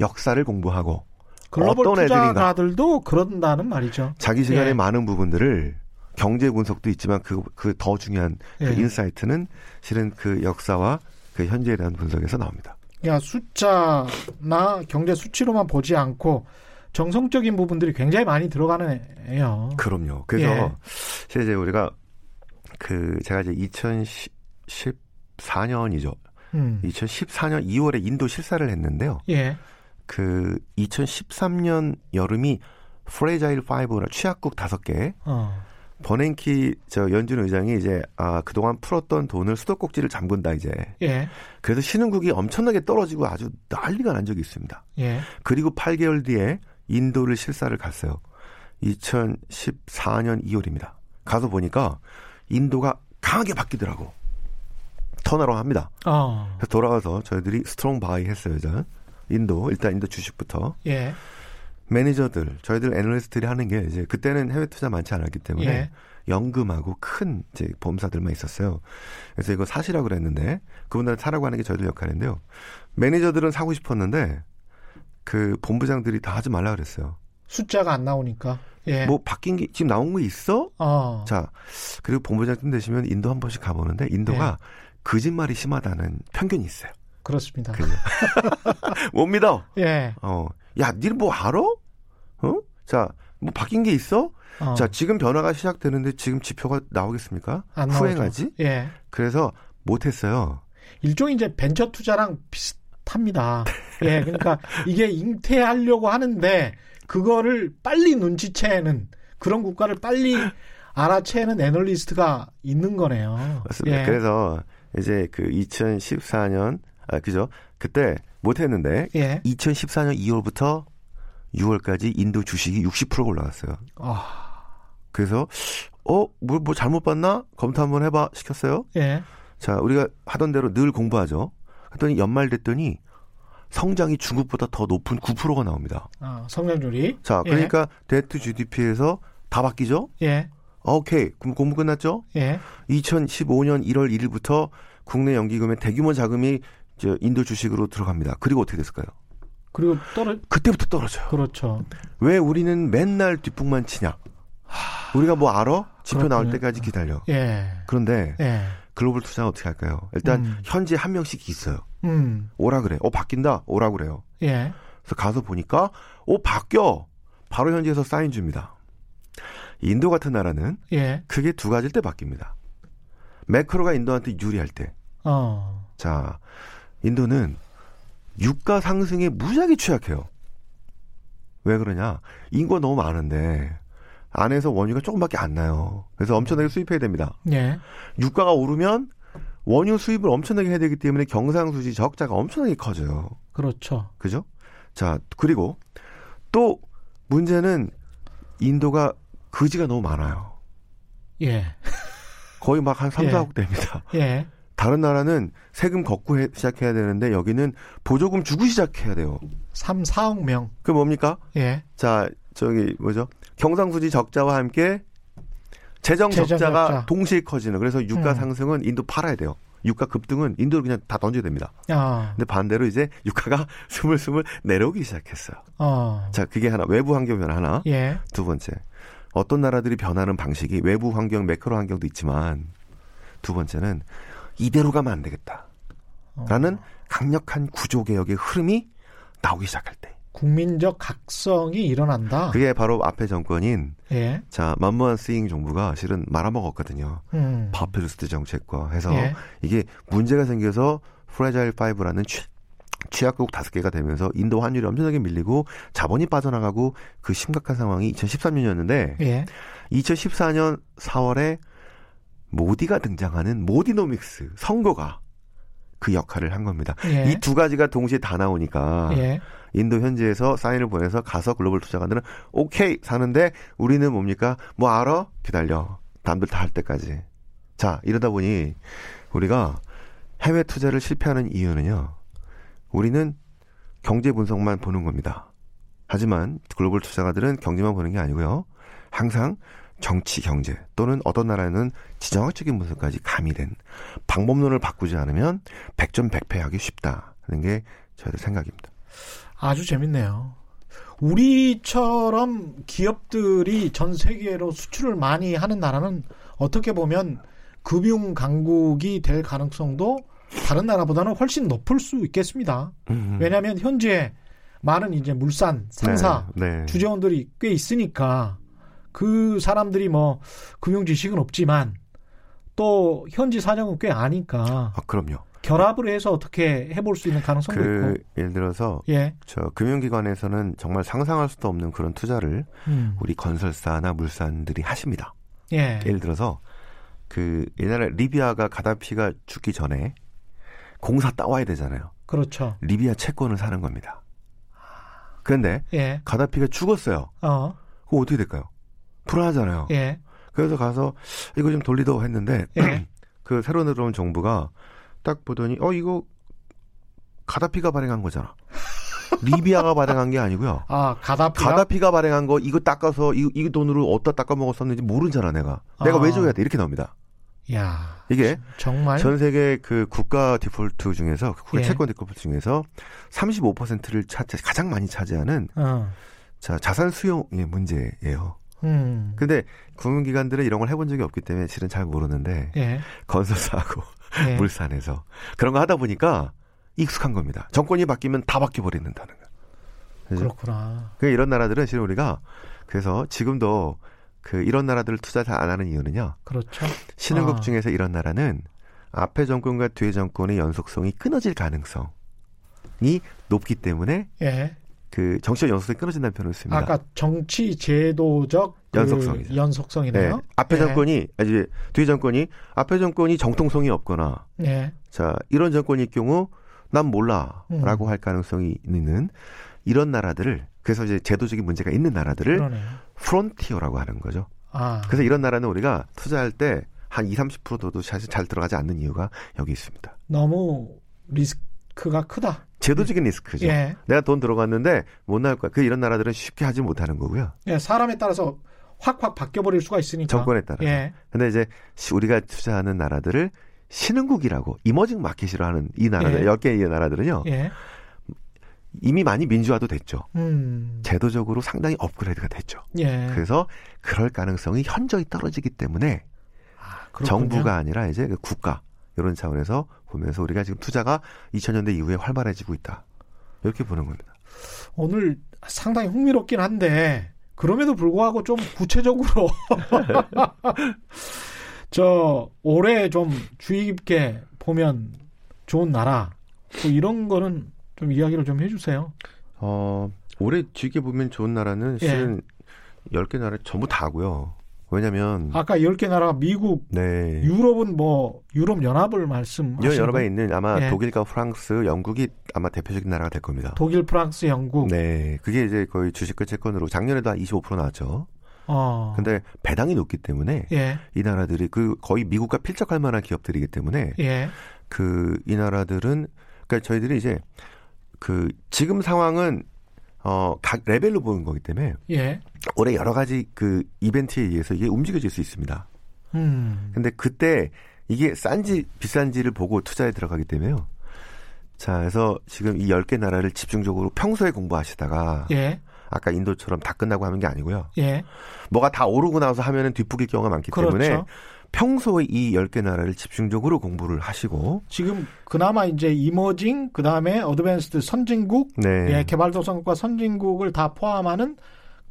역사를 공부하고 글로벌 어떤 애들인가. 투자가들도 그런다는 말이죠. 자기 시간에 예. 많은 부분들을 경제 분석도 있지만 그 그 더 중요한 그 예. insight는 실은 그 역사와 그 현재에 대한 분석에서 나옵니다. 야, 숫자나 경제 수치로만 보지 않고 정성적인 부분들이 굉장히 많이 들어가네요. 그럼요. 그래서 예. 실제 이제 우리가 그 제가 이제 2014년이죠. 음. 2014년 2월에 인도 실사를 했는데요. 예. 그 2013년 여름이 Fragile 5라 취약국 다섯 개 어. 버냉키 저 연준 의장이 이제 아 그동안 풀었던 돈을 수도꼭지를 잠근다 이제 예. 그래서 신흥국이 엄청나게 떨어지고 아주 난리가 난 적이 있습니다. 예. 그리고 8개월 뒤에 인도를 실사를 갔어요. 2014년 2월입니다. 가서 보니까 인도가 강하게 바뀌더라고. turnaround 합니다. 어. 그래서 돌아와서 저희들이 strong buy 했어요. 일단 인도 일단 인도 주식부터 예. 매니저들 저희들 애널리스트들이 하는 게 이제 그때는 해외 투자 많지 않았기 때문에 예. 연금하고 큰 이제 보험사들만 있었어요. 그래서 이거 사시라고 그랬는데 그분들 사라고 하는 게 저희들 역할인데요. 매니저들은 사고 싶었는데 그 본부장들이 다 하지 말라 그랬어요. 숫자가 안 나오니까. 예. 뭐 바뀐 게 지금 나온 거 있어? 어. 자 그리고 본부장쯤 되시면 인도 한 번씩 가보는데 인도가 예. 거짓말이 심하다는 편견이 있어요. 그렇습니다. (laughs) 못 믿어. 예. 어, 야, 니들 뭐 알아? 어? 자, 뭐 바뀐 게 있어? 어. 자, 지금 변화가 시작되는데 지금 지표가 나오겠습니까? 안 나오죠. 후행하지? 예. 그래서 못 했어요. 일종의 이제 벤처 투자랑 비슷 탑니다. 예, 그러니까 이게 잉태하려고 하는데 그거를 빨리 눈치채는 그런 국가를 빨리 알아채는 애널리스트가 있는 거네요. 맞습니다. 예. 그래서 이제 그 2014년 아 그죠? 그때 못 했는데 예. 2014년 2월부터 6월까지 인도 주식이 60%가 올라갔어요. 아, 그래서 어, 뭐, 뭐 잘못 봤나? 검토 한번 해봐 시켰어요. 예. 자, 우리가 하던 대로 늘 공부하죠. 그랬더니 연말 됐더니 성장이 중국보다 더 높은 9%가 나옵니다. 아, 성장률이. 자, 그러니까 데트 GDP에서 다 바뀌죠? 예. 아, 오케이. 그럼 공부 끝났죠? 예. 2015년 1월 1일부터 국내 연기금의 대규모 자금이 저 인도 주식으로 들어갑니다. 그리고 어떻게 됐을까요? 그리고 떨어 그때부터 떨어져요. 그렇죠. 왜 우리는 맨날 뒷북만 치냐? 우리가 뭐 알아? 지표 나올 그렇군요. 때까지 기다려. 예. 그런데 예. 글로벌 투자는 어떻게 할까요? 일단 음. 현재 한 명씩 있어요. 음. 오라 그래. 어 바뀐다. 오라 그래요. 예. 그래서 가서 보니까 어 바뀌어. 바로 현지에서 사인 줍니다. 인도 같은 나라는 예. 크게 두 가지일 때 바뀝니다. 매크로가 인도한테 유리할 때. 어. 자, 인도는 유가 상승에 무지하게 취약해요. 왜 그러냐? 인구가 너무 많은데 안에서 원유가 조금밖에 안 나요. 그래서 엄청나게 수입해야 됩니다. 예. 유가가 오르면 원유 수입을 엄청나게 해야 되기 때문에 경상수지 적자가 엄청나게 커져요. 그렇죠. 그죠? 자, 그리고 또 문제는 인도가 거지가 너무 많아요. 예. 거의 막 한 3, 예. 4억 됩니다. 예. 다른 나라는 세금 걷고 해- 시작해야 되는데 여기는 보조금 주고 시작해야 돼요. 3, 4억 명. 그 뭡니까? 예. 자, 저기 뭐죠? 경상수지 적자와 함께 재정 재정 적자가 적자. 동시에 동시에 커지는. 그래서 유가 음. 상승은 인도 팔아야 돼요. 유가 급등은 인도를 그냥 다 던져야 됩니다. 아. 근데 반대로 이제 유가가 (laughs) 스물스물 내려오기 시작했어요. 어. 자, 그게 하나 외부 환경 변화 하나. 예. 두 번째. 어떤 나라들이 변하는 방식이 외부 환경, 매크로 환경도 있지만 두 번째는 이대로 가면 안 되겠다. 어. 라는 강력한 구조 개혁의 흐름이 나오기 시작할 때. 국민적 각성이 일어난다. 그게 바로 앞에 정권인 예. 자, 만모한 싱 정부가 실은 말아먹었거든요. 음. populist 정책과 해서 예. 이게 문제가 생겨서 Fragile 5라는 취, 취약국 다섯 개가 되면서 인도 환율이 엄청나게 밀리고 자본이 빠져나가고 그 심각한 상황이 2013년이었는데 예. 2014년 4월에 모디가 등장하는 모디노믹스 선거가 그 역할을 한 겁니다. 예. 이두 가지가 동시에 다 나오니까 예. 인도 현지에서 사인을 보내서 가서 글로벌 투자가들은 오케이 사는데 우리는 뭡니까? 뭐 알아? 기다려. 남들 다 할 때까지. 자 이러다 보니 우리가 해외 투자를 실패하는 이유는요. 우리는 경제 분석만 보는 겁니다. 하지만 글로벌 투자가들은 경제만 보는 게 아니고요. 항상 정치, 경제 또는 어떤 나라는 지정학적인 분석까지 가미된 방법론을 바꾸지 않으면 백전백패하기 쉽다는 게 저희들 생각입니다. 아주 재밌네요. 우리처럼 기업들이 전 세계로 수출을 많이 하는 나라는 어떻게 보면 금융 강국이 될 가능성도 다른 나라보다는 훨씬 높을 수 있겠습니다. 음. 왜냐하면 현재 많은 이제 물산 상사 네, 네. 주재원들이 꽤 있으니까 그 사람들이 뭐 금융 지식은 없지만 또 현지 사정은 꽤 아니까 아, 그럼요. 결합을 해서 어떻게 해볼 수 있는 가능성도 그 있고 예를 들어서 예, 저 금융기관에서는 정말 상상할 수도 없는 그런 투자를 음, 우리 건설사나 물산들이 하십니다. 예, 예를 들어서 그 옛날에 리비아가 가다피가 죽기 전에 공사 따와야 되잖아요. 그렇죠, 리비아 채권을 사는 겁니다. 그런데 예, 가다피가 죽었어요. 어, 그럼 어떻게 될까요? 불안하잖아요. 예, 그래서 가서 이거 좀 돌리도 했는데 예, (clears throat) 그 새로 들어온 정부가 딱 보더니 어 이거 가다피가 발행한 거잖아. (laughs) 리비아가 발행한 게 아니고요. 아 가다피가 가다피가 발행한 거 이거 닦아서 이, 이 돈으로 어디다 닦아 먹었었는지 모르잖아 내가. 내가 아. 왜 줘야 돼 이렇게 나옵니다. 야 이게 정말 전 세계 그 국가 디폴트 중에서 국가 예. 채권 디폴트 중에서 35%를 차지 가장 많이 차지하는 어, 자 자산 수용의 문제예요. 음, 근데 금융기관들은 이런 걸 해본 적이 없기 때문에 실은 잘 모르는데 예, 건설사하고 예, (laughs) 물산에서 그런 거 하다 보니까 익숙한 겁니다. 정권이 바뀌면 다 바뀌어 버린다는 거. 그죠? 그렇구나, 그 이런 나라들은 실은 우리가 그래서 지금도 그 이런 나라들을 투자 잘 안 하는 이유는요. 그렇죠, 신흥국 아. 중에서 이런 나라는 앞에 정권과 뒤에 정권의 연속성이 끊어질 가능성. 높기 때문에 예. 그 정치적 연속성이 끊어진다는 표현을 씁니다. 아까 정치 제도적 그 연속성이죠. 연속성이네요. 네. 앞에 예. 정권이 이제 뒤에 정권이 앞에 정권이 정통성이 없거나 예. 자 이런 정권일 경우 난 몰라라고 음. 할 가능성이 있는 이런 나라들을 그래서 이제 제도적인 문제가 있는 나라들을 그러네요. frontier라고 하는 거죠. 아. 그래서 이런 나라는 우리가 투자할 때 한 2, 30%도 사실 잘 들어가지 않는 이유가 여기 있습니다. 너무 리스크가 크다. 제도적인 리스크죠. 예. 내가 돈 들어갔는데 못 나올 거야. 그 이런 나라들은 쉽게 하지 못하는 거고요. 예, 사람에 따라서 확확 바뀌어버릴 수가 있으니까. 정권에 따라. 예. 근데 이제 시- 우리가 투자하는 나라들을 신흥국이라고 이머징 마켓이라 하는 이 나라들 예. 10개의 나라들은요. 예. 이미 많이 민주화도 됐죠. 음. 제도적으로 상당히 업그레이드가 됐죠. 예. 그래서 그럴 가능성이 현저히 떨어지기 때문에 아. 정부가 아니라 이제 그 국가 이런 차원에서 보면서 우리가 지금 투자가 2000년대 이후에 활발해지고 있다. 이렇게 보는 겁니다. 오늘 상당히 흥미롭긴 한데 그럼에도 불구하고 좀 구체적으로 (laughs) 저 올해 좀 주의 깊게 보면 좋은 나라 뭐 이런 거는 좀 이야기를 좀 해주세요. 어, 올해 주위에 보면 좋은 나라는 예. 실은 10개 나라 전부 다고요. 왜냐면 아까 10개 나라가 미국, 네. 유럽은 뭐 유럽 연합을 개 거? 있는 아마 예. 독일과 프랑스, 영국이 아마 대표적인 나라가 될 겁니다. 독일, 프랑스, 영국. 네. 그게 이제 거의 주식과 채권으로 작년에도 한 25% 나왔죠. 어. 근데 배당이 높기 때문에 예. 이 나라들이 그 거의 미국과 필적할 만한 기업들이기 때문에 예. 그이 나라들은 그러니까 저희들이 이제 그 지금 상황은 어 각 레벨로 보는 거기 때문에 예. 올해 여러 가지 그 이벤트에 의해서 이게 움직여질 수 있습니다. 음. 근데 그때 이게 싼지 비싼지를 보고 투자에 들어가기 때문에요. 자, 그래서 지금 이 10개 나라를 집중적으로 평소에 공부하시다가 예. 아까 인도처럼 다 끝나고 하는 게 아니고요. 예. 뭐가 다 오르고 나서 하면은 뒷북일 경우가 많기 때문에 그렇죠. 평소에 이 10개 나라를 집중적으로 공부를 하시고 지금 그나마 이제 이머징 그다음에 어드밴스드 선진국 네. 예, 개발도상국과 선진국을 다 포함하는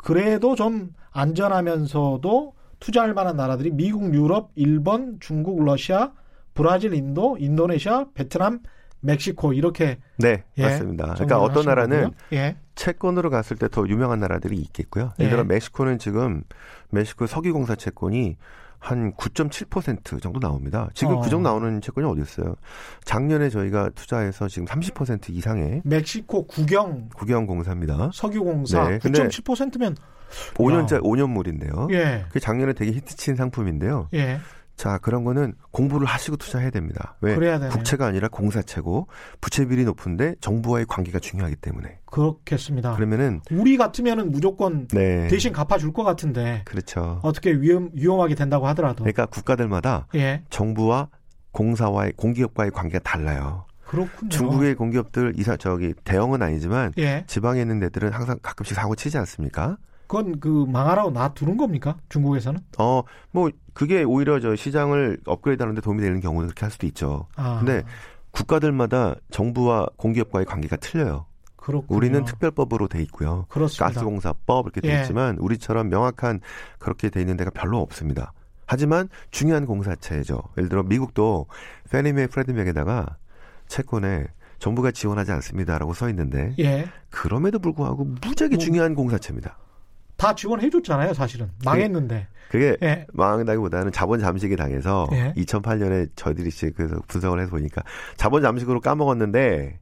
그래도 좀 안전하면서도 투자할 만한 나라들이 미국, 유럽, 일본, 중국, 러시아, 브라질, 인도, 인도네시아, 베트남, 멕시코 이렇게 네, 예, 맞습니다. 그러니까 어떤 나라는. 예. 채권으로 갔을 때 더 유명한 나라들이 있겠고요. 예를 예. 들어 멕시코는 지금 멕시코 석유공사 채권이 한 9.7% 정도 나옵니다. 지금 어. 그 정도 나오는 채권이 어디 있어요? 작년에 저희가 투자해서 지금 30% 이상의 멕시코 국영 국영 공사입니다. 석유 공사 네, 근데 9.7%면 5년짜 5년물인데요. 예. 그게 작년에 되게 히트친 상품인데요. 예. 자, 그런 거는 공부를 하시고 투자해야 됩니다. 왜? 국채가 아니라 공사채고 부채 비율이 높은데 정부와의 관계가 중요하기 때문에. 그렇겠습니다. 그러면은 우리 같으면은 무조건 네. 대신 갚아 줄 것 같은데 그렇죠. 어떻게 위험 위험하게 된다고 하더라도 그러니까 국가들마다 예 정부와 공사와의 공기업과의 관계가 달라요. 그렇군요. 중국의 공기업들 이사 저기 대형은 아니지만 예 지방에 있는 데들은 항상 가끔씩 사고 치지 않습니까? 그건 그 망하라고 놔두는 겁니까 중국에서는? 어, 뭐 그게 오히려 저 시장을 업그레이드하는데 도움이 되는 경우는 그렇게 할 수도 있죠. 아, 근데 국가들마다 정부와 공기업과의 관계가 틀려요. 그렇군요. 우리는 특별법으로 돼 있고요. 그렇습니다. 가스공사법 이렇게 돼 예. 있지만 우리처럼 명확한 그렇게 돼 있는 데가 별로 없습니다. 하지만 중요한 공사체죠. 예를 들어 미국도 페니메 프레드맥에다가 채권에 정부가 지원하지 않습니다라고 써 있는데 예. 그럼에도 불구하고 무지하게 뭐- 중요한 공사체입니다. 다 지원해줬잖아요, 사실은. 망했는데. 그게 예. 망한다기보다는 자본 잠식이 당해서 예. 2008년에 저희들이 이제 그래서 분석을 해서 보니까 자본 잠식으로 까먹었는데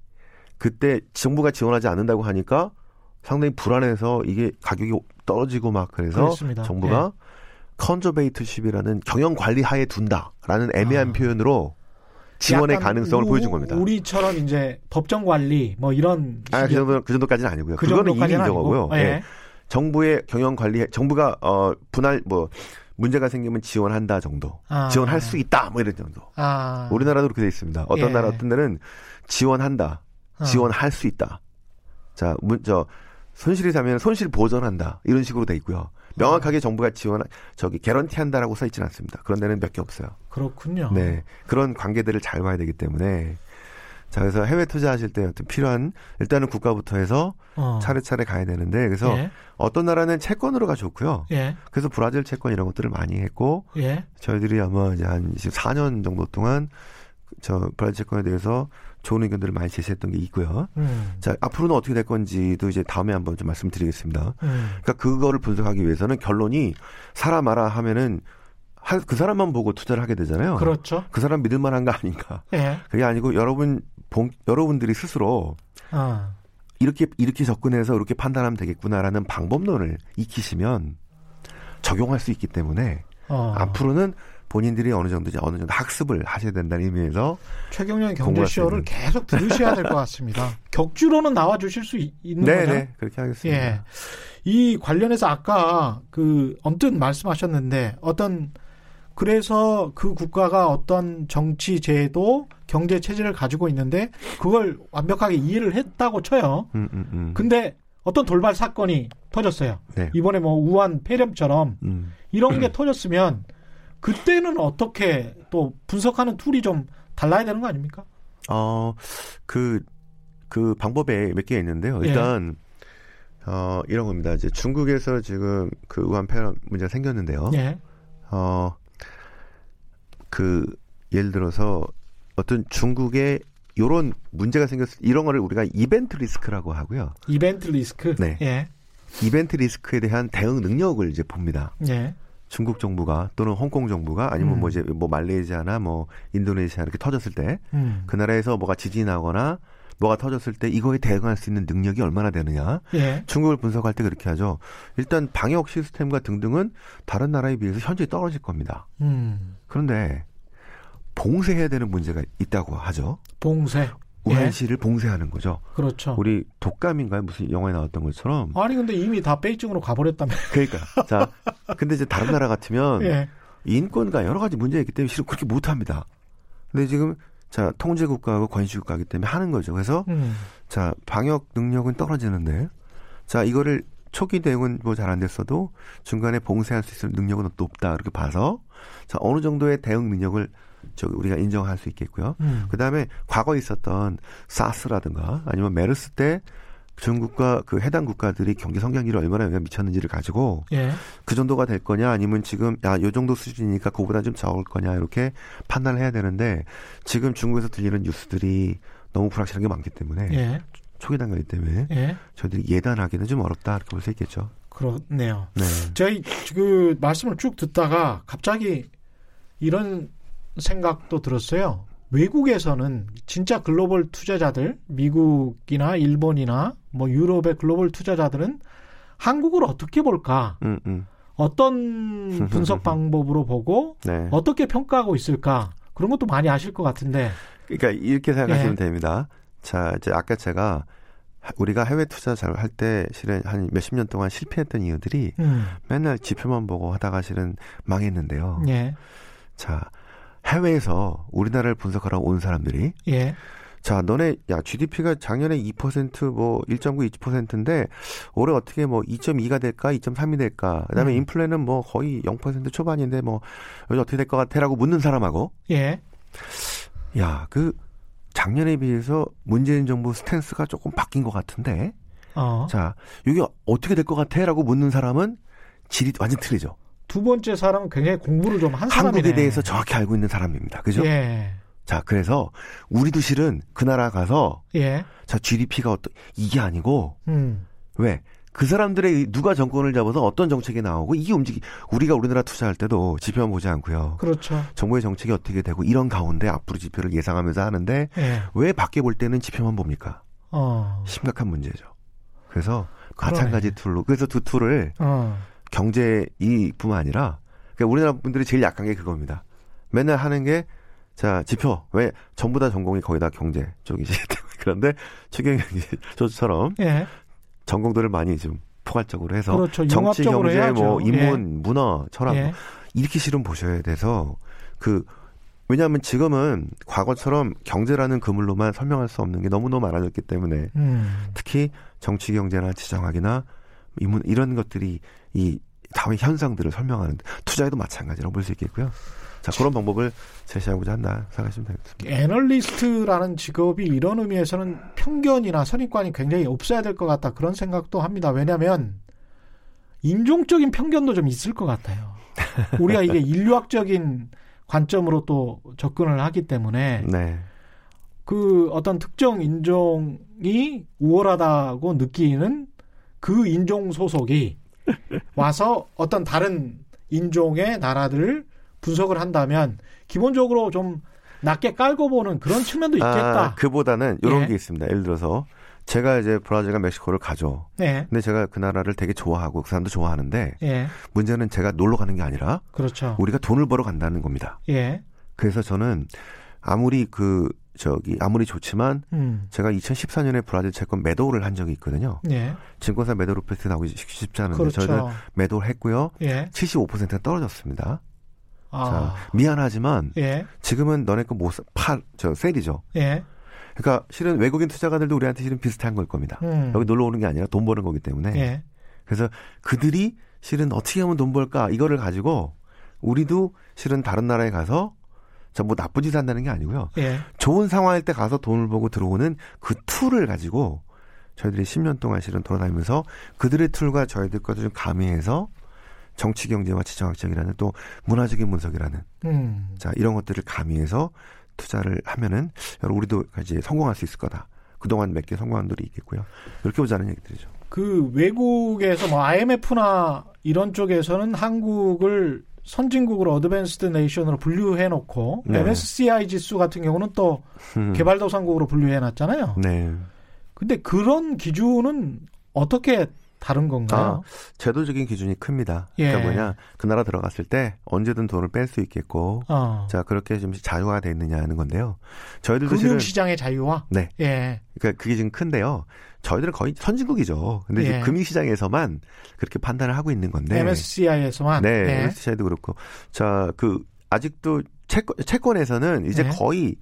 그때 정부가 지원하지 않는다고 하니까 상당히 불안해서 이게 가격이 떨어지고 막 그래서 그렇습니다. 정부가 컨저베이트십이라는 경영 관리 하에 둔다라는 애매한 아. 표현으로 지원의 가능성을 우- 보여준 겁니다. 우리처럼 이제 법정 관리 뭐 이런 아, 그 정도 그 정도까지는 아니고요. 그 그거는 이미. 아니고. 예. 예. 정부의 경영 관리 정부가 어 분할 뭐 문제가 생기면 지원한다 정도. 아. 지원할 수 있다 뭐 이런 정도. 아. 우리나라도 그렇게 돼 있습니다. 어떤 예. 나라 어떤 데는 지원한다. 어. 지원할 수 있다. 자, 문, 저, 손실이 사면 손실 보전한다. 이런 식으로 돼 있고요. 명확하게 정부가 지원, 저기, 개런티 한다라고 써 있지는 않습니다. 그런 데는 몇 개 없어요. 그렇군요. 네. 그런 관계들을 잘 봐야 되기 때문에. 자, 그래서 해외 투자하실 때 어떤 필요한, 일단은 국가부터 해서 어. 차례차례 가야 되는데, 그래서 예. 어떤 나라는 채권으로가 좋고요. 예. 그래서 브라질 채권 이런 것들을 많이 했고, 예. 저희들이 아마 이제 한 24년 정도 동안 저 브라질 채권에 대해서 좋은 의견들을 많이 제시했던 게 있고요. 음. 자, 앞으로는 어떻게 될 건지도 이제 다음에 한번 좀 말씀드리겠습니다. 음. 그러니까 그거를 분석하기 위해서는 결론이 사람 알아 하면은 그 사람만 보고 투자를 하게 되잖아요. 그렇죠. 그 사람 믿을 만한 거 아닌가. 예. 그게 아니고 여러분 본, 여러분들이 스스로 아. 이렇게 이렇게 접근해서 이렇게 판단하면 되겠구나라는 방법론을 익히시면 적용할 수 있기 때문에 어. 앞으로는 본인들이 어느 정도 어느 정도 학습을 하셔야 된다는 의미에서 최경영 경제쇼를 계속 들으셔야 될 것 같습니다. (laughs) 격주로는 나와 주실 수 있는 네, 거죠? 네, 그렇게 하겠습니다. 예. 이 관련해서 아까 그 언뜻 말씀하셨는데 어떤 그래서 그 국가가 어떤 정치 제도, 경제 체제를 가지고 있는데 그걸 완벽하게 이해를 했다고 쳐요. 음, 음, 음. 근데 어떤 돌발 사건이 터졌어요. 네. 이번에 뭐 우한 폐렴처럼 음. 이런 게 (clears throat) 터졌으면 그때는 어떻게 또 분석하는 툴이 좀 달라야 되는 거 아닙니까? 어, 그, 그 방법에 몇 개 있는데요. 예. 일단, 예. 어, 이런 겁니다. 이제 중국에서 지금 그 우한 폐렴 문제가 생겼는데요. 예. 어, 그 예를 들어서 어떤 중국의 요런 문제가 생겼을 이런 거를 우리가 이벤트 리스크라고 하고요. 이벤트 리스크? 네. 예. 이벤트 리스크에 대한 대응 능력을 이제 봅니다. 예. 중국 정부가 또는 홍콩 정부가 아니면 음. 뭐 이제 뭐 말레이시아나 뭐 인도네시아 이렇게 터졌을 때그 음. 그 나라에서 뭐가 지진이 나거나 뭐가 터졌을 때 이거에 대응할 수 있는 능력이 얼마나 되느냐. 예. 중국을 분석할 때 그렇게 하죠. 일단 방역 시스템과 등등은 다른 나라에 비해서 현저히 떨어질 겁니다. 음. 그런데 봉쇄해야 되는 문제가 있다고 하죠. 봉쇄. 우한시를 예. 봉쇄하는 거죠. 그렇죠. 우리 독감인가요? 무슨 영화에 나왔던 것처럼. 아니 근데 이미 다 베이징으로 가버렸다며. 그러니까. 자, 근데 이제 다른 나라 같으면 예. 인권과 여러 가지 문제가 있기 때문에 실은 그렇게 못합니다. 근데 지금 자 통제 국가하고 권시 국가이기 때문에 하는 거죠. 그래서 음. 자 방역 능력은 떨어지는데 자 이거를 초기 대응은 뭐 잘 안 됐어도 중간에 봉쇄할 수 있을 능력은 높다 이렇게 봐서 자 어느 정도의 대응 능력을 저기 우리가 인정할 수 있겠고요. 음. 그다음에 과거에 있었던 사스라든가 아니면 메르스 때 중국과 그 해당 국가들이 경제 성장률이 얼마나 영향 미쳤는지를 가지고 예. 그 정도가 될 거냐 아니면 지금 야요 정도 수준이니까 그보다 좀 적을 거냐 이렇게 판단을 해야 되는데 지금 중국에서 들리는 뉴스들이 너무 불확실한 게 많기 때문에 예. 초기 단계이기 때문에 예. 저희들이 예단하기는 좀 어렵다 이렇게 볼 수 있겠죠. 그렇네요. 네. 저희 그 말씀을 쭉 듣다가 갑자기 이런 생각도 들었어요. 외국에서는 진짜 글로벌 투자자들, 미국이나 일본이나 뭐 유럽의 글로벌 투자자들은 한국을 어떻게 볼까? 음, 음. 어떤 (laughs) 분석 방법으로 보고 네. 어떻게 평가하고 있을까? 그런 것도 많이 아실 것 같은데. 그러니까 이렇게 생각하시면 예. 됩니다. 자, 이제 아까 제가 우리가 해외 투자 잘 할 때 실은 한 몇십 년 동안 실패했던 이유들이 음. 맨날 지표만 보고 하다가 실은 망했는데요. 예. 자, 해외에서 우리나라를 분석하러 온 사람들이 예. 자, 너네 야 GDP가 작년에 2%뭐 1.9, 2%인데 올해 어떻게 뭐 2.2가 될까, 2.3이 될까? 그다음에 음. 인플레는 뭐 거의 0% 초반인데 뭐 여기 어떻게 될 것 같아라고 묻는 사람하고 예. 야, 그 작년에 비해서 문재인 정부 스탠스가 조금 바뀐 것 같은데. 어. 자, 이게 어떻게 될 것 같아라고 묻는 사람은 질이 완전 틀리죠. 두 번째 사람은 굉장히 공부를 좀 한 사람이네. 한국에 대해서 정확히 알고 있는 사람입니다. 그죠? 예. 자, 그래서 우리도 실은 그 나라 가서 예. 자, GDP가 어떤 이게 아니고 음. 왜? 그 사람들의 누가 정권을 잡아서 어떤 정책이 나오고 이게 움직이 우리가 우리나라 투자할 때도 지표만 보지 않고요. 그렇죠. 정부의 정책이 어떻게 되고 이런 가운데 앞으로 지표를 예상하면서 하는데 예. 왜 밖에 볼 때는 지표만 봅니까? 어. 심각한 문제죠. 그래서 마찬가지 툴로 그래서 두 툴을 어. 경제 이뿐만 아니라 그러니까 우리나라 분들이 제일 약한 게 그겁니다. 맨날 하는 게 자, 지표. 왜 전부 다 전공이 거의 다 경제 쪽이시 때문에 (laughs) 그런데 최경영 저처럼 예. 전공들을 많이 좀 포괄적으로 해서 그렇죠. 정치, 경제, 해야죠. 뭐 인문, 예. 문화, 철학 예. 이렇게 실은 보셔야 돼서 그 왜냐하면 지금은 과거처럼 경제라는 그물로만 설명할 수 없는 게 너무너무 많아졌기 때문에 음. 특히 정치 경제나 지정학이나 이문 이런 것들이 이 사회 현상들을 설명하는 투자에도 마찬가지라고 볼 수 있겠고요. 자, 그런 방법을 제시하고자 한다 생각하시면 되겠습니다. 애널리스트라는 직업이 이런 의미에서는 편견이나 선입관이 굉장히 없어야 될 것 같다 그런 생각도 합니다. 왜냐하면 인종적인 편견도 좀 있을 것 같아요. (laughs) 우리가 이게 인류학적인 관점으로 또 접근을 하기 때문에 네. 그 어떤 특정 인종이 우월하다고 느끼는 그 인종 소속이 와서 어떤 다른 인종의 나라들을 분석을 한다면 기본적으로 좀 낮게 깔고 보는 그런 측면도 있겠다. 아, 그보다는 이런 예. 게 있습니다. 예를 들어서 제가 이제 브라질과 멕시코를 가죠. 네. 근데 제가 그 나라를 되게 좋아하고 그 사람도 좋아하는데 예. 문제는 제가 놀러 가는 게 아니라 그렇죠. 우리가 돈을 벌어 간다는 겁니다. 예. 그래서 저는 아무리 그 저기 아무리 좋지만 음. 제가 2014년에 브라질 채권 매도를 한 적이 있거든요. 예. 증권사 매도 루페트 나오기 쉽지 않은데 그렇죠. 저희는 매도를 했고요. 예. 75%가 떨어졌습니다. 아. 자, 미안하지만 예. 지금은 너네 거못 팔 저 셀이죠. 예. 그러니까 실은 외국인 투자가들도 우리한테 실은 비슷한 걸 겁니다. 음. 여기 놀러 오는 게 아니라 돈 버는 거기 때문에. 예. 그래서 그들이 실은 어떻게 하면 돈 벌까 이거를 가지고 우리도 실은 다른 나라에 가서 전 뭐 나쁜 짓 한다는 게 아니고요. 예. 좋은 상황일 때 가서 돈을 벌고 들어오는 그 툴을 가지고 저희들이 10년 동안 실은 돌아다니면서 그들의 툴과 저희들 것을 좀 가미해서 정치 경제와 지정학적이라는 또 문화적인 분석이라는 음. 자 이런 것들을 가미해서 투자를 하면은 우리도 이제 성공할 수 있을 거다. 그동안 몇 개 성공한 들이 있겠고요. 이렇게 보자는 얘기들이죠. 그 외국에서 뭐 IMF나 이런 쪽에서는 한국을 선진국으로 어드밴스드 네이션으로 분류해 놓고 네. MSCI 지수 같은 경우는 또 음. 개발도상국으로 분류해 놨잖아요. 네. 근데 그런 기준은 어떻게 다른 건가요? 제도적인 기준이 큽니다. 예. 그러니까 뭐냐 그 나라 들어갔을 때 언제든 돈을 뺄 수 있겠고 어. 자 그렇게 좀 자유화가 돼 있느냐는 건데요. 저희들도 금융시장의 자유화? 네. 예. 그러니까 그게 지금 큰데요. 저희들은 거의 선진국이죠. 근데 이제 예. 금융시장에서만 그렇게 판단을 하고 있는 건데. MSCI에서만. 네, 예. MSCI도 그렇고. 자, 그 아직도 채권, 채권에서는 이제 네. 거의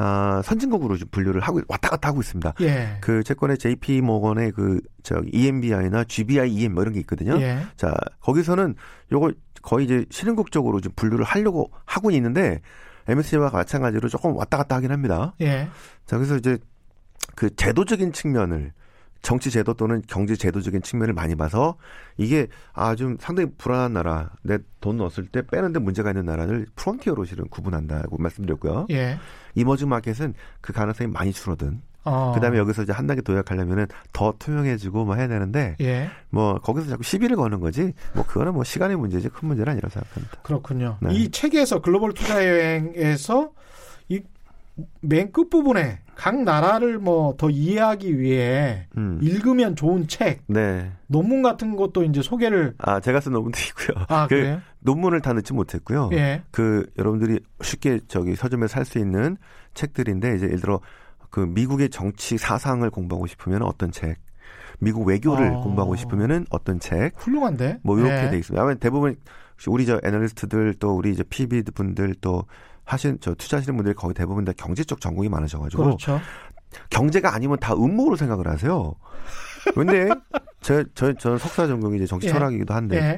아, 선진국으로 좀 분류를 하고 왔다 갔다 하고 있습니다. 예. 그 채권의 JP 모건의 그 저기 EMBI나 GBI EM 뭐 이런 게 있거든요. 예. 자, 거기서는 요걸 거의 이제 실행국적으로 좀 분류를 하려고 하고 있는데 MSCI와 마찬가지로 조금 왔다 갔다 하긴 합니다. 예. 자, 그래서 이제 그 제도적인 측면을 정치 제도 또는 경제 제도적인 측면을 많이 봐서 이게 아 좀 상당히 불안한 나라 내 돈 넣었을 때 빼는데 문제가 있는 나라를 프론티어로 실은 구분한다고 말씀드렸고요. 예. 이머징 마켓은 그 가능성이 많이 줄어든. 어. 그다음에 여기서 이제 한 단계 도약하려면은 더 투명해지고 뭐 해야 되는데 예. 뭐 거기서 자꾸 시비를 거는 거지. 뭐 그거는 뭐 시간의 문제지 큰 문제는 아니라고 생각합니다. 그렇군요. 네. 이 책에서 글로벌 투자 여행에서 이 맨 끝부분에 각 나라를 뭐 더 이해하기 위해 음. 읽으면 좋은 책, 네. 논문 같은 것도 이제 소개를 아 제가 쓴 논문도 있고요. 아, 그 그래요? 논문을 다 넣지 못했고요. 예. 그 여러분들이 쉽게 저기 서점에 살수 있는 책들인데 이제 예를 들어 그 미국의 정치 사상을 공부하고 싶으면 어떤 책, 미국 외교를 어. 공부하고 싶으면은 어떤 책, 훌륭한데. 뭐 이렇게 예. 돼 있습니다. 아마 대부분 우리 저 애널리스트들 또 우리 이제 PB 분들 또 하신 저 투자하시는 분들이 거의 대부분 다 경제 쪽 전공이 많으셔가지고 그렇죠. 경제가 아니면 다 음모로 생각을 하세요. 근데 (laughs) 저, 저, 저는 석사 전공이 이제 정치 예. 철학이기도 한데 예.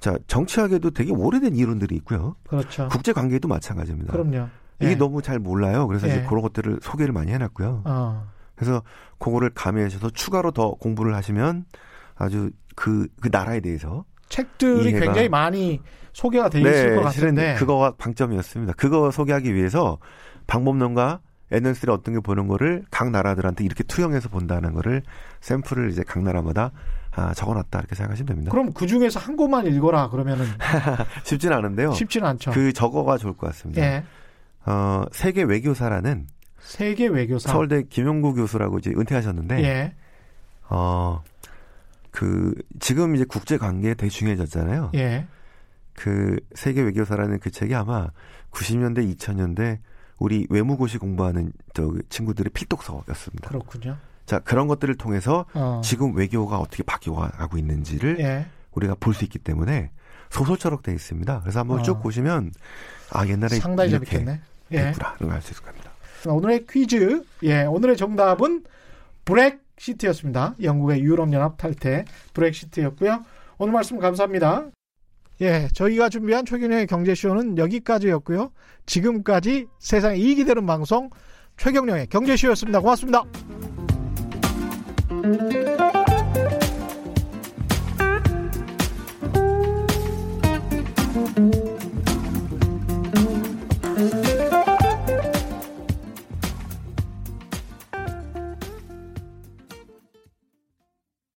자 정치학에도 되게 오래된 이론들이 있고요. 그렇죠. 국제 관계도 마찬가지입니다. 그럼요. 이게 예. 너무 잘 몰라요. 그래서 예. 이제 그런 것들을 소개를 많이 해놨고요. 어. 그래서 그거를 가미하셔서 추가로 더 공부를 하시면 아주 그, 그 나라에 대해서 책들이 이해가- 굉장히 많이 소개가 돼 있을 것 네, 실은 같은데. 그거가 방점이었습니다. 그거 소개하기 위해서 방법론과 에너지를 어떤 게 보는 거를 각 나라들한테 이렇게 투영해서 본다는 거를 샘플을 이제 각 나라마다 아, 적어놨다 이렇게 생각하시면 됩니다. 그럼 그 중에서 한 곳만 읽어라 그러면은 (laughs) 쉽진 않은데요. 쉽지는 않죠. 그 적어가 좋을 것 같습니다. 예. 어, 세계 외교사라는 세계 외교사. 서울대 김용구 교수라고 이제 은퇴하셨는데 예. 어, 그, 지금 이제 국제 관계에 되게 중요해졌잖아요. 예. 그, 세계 외교사라는 그 책이 아마 90년대, 2000년대 우리 외무고시 공부하는 저 친구들의 필독서였습니다. 그렇군요. 자, 그런 것들을 통해서 어. 지금 외교가 어떻게 바뀌어가고 있는지를 예. 우리가 볼 수 있기 때문에 소설처럼 돼 있습니다. 그래서 한번 어. 쭉 보시면 아, 옛날에 상당히 이렇게 재밌겠네. 예. 됐구나. 이런 걸알수 있을 겁니다. 오늘의 퀴즈. 예. 오늘의 정답은 브렉 시트였습니다. 영국의 유럽연합 탈퇴 브렉시트였고요. 오늘 말씀 감사합니다. 예, 저희가 준비한 최경영의 경제쇼는 여기까지였고요. 지금까지 세상 이익이 되는 방송 최경영의 경제쇼였습니다. 고맙습니다.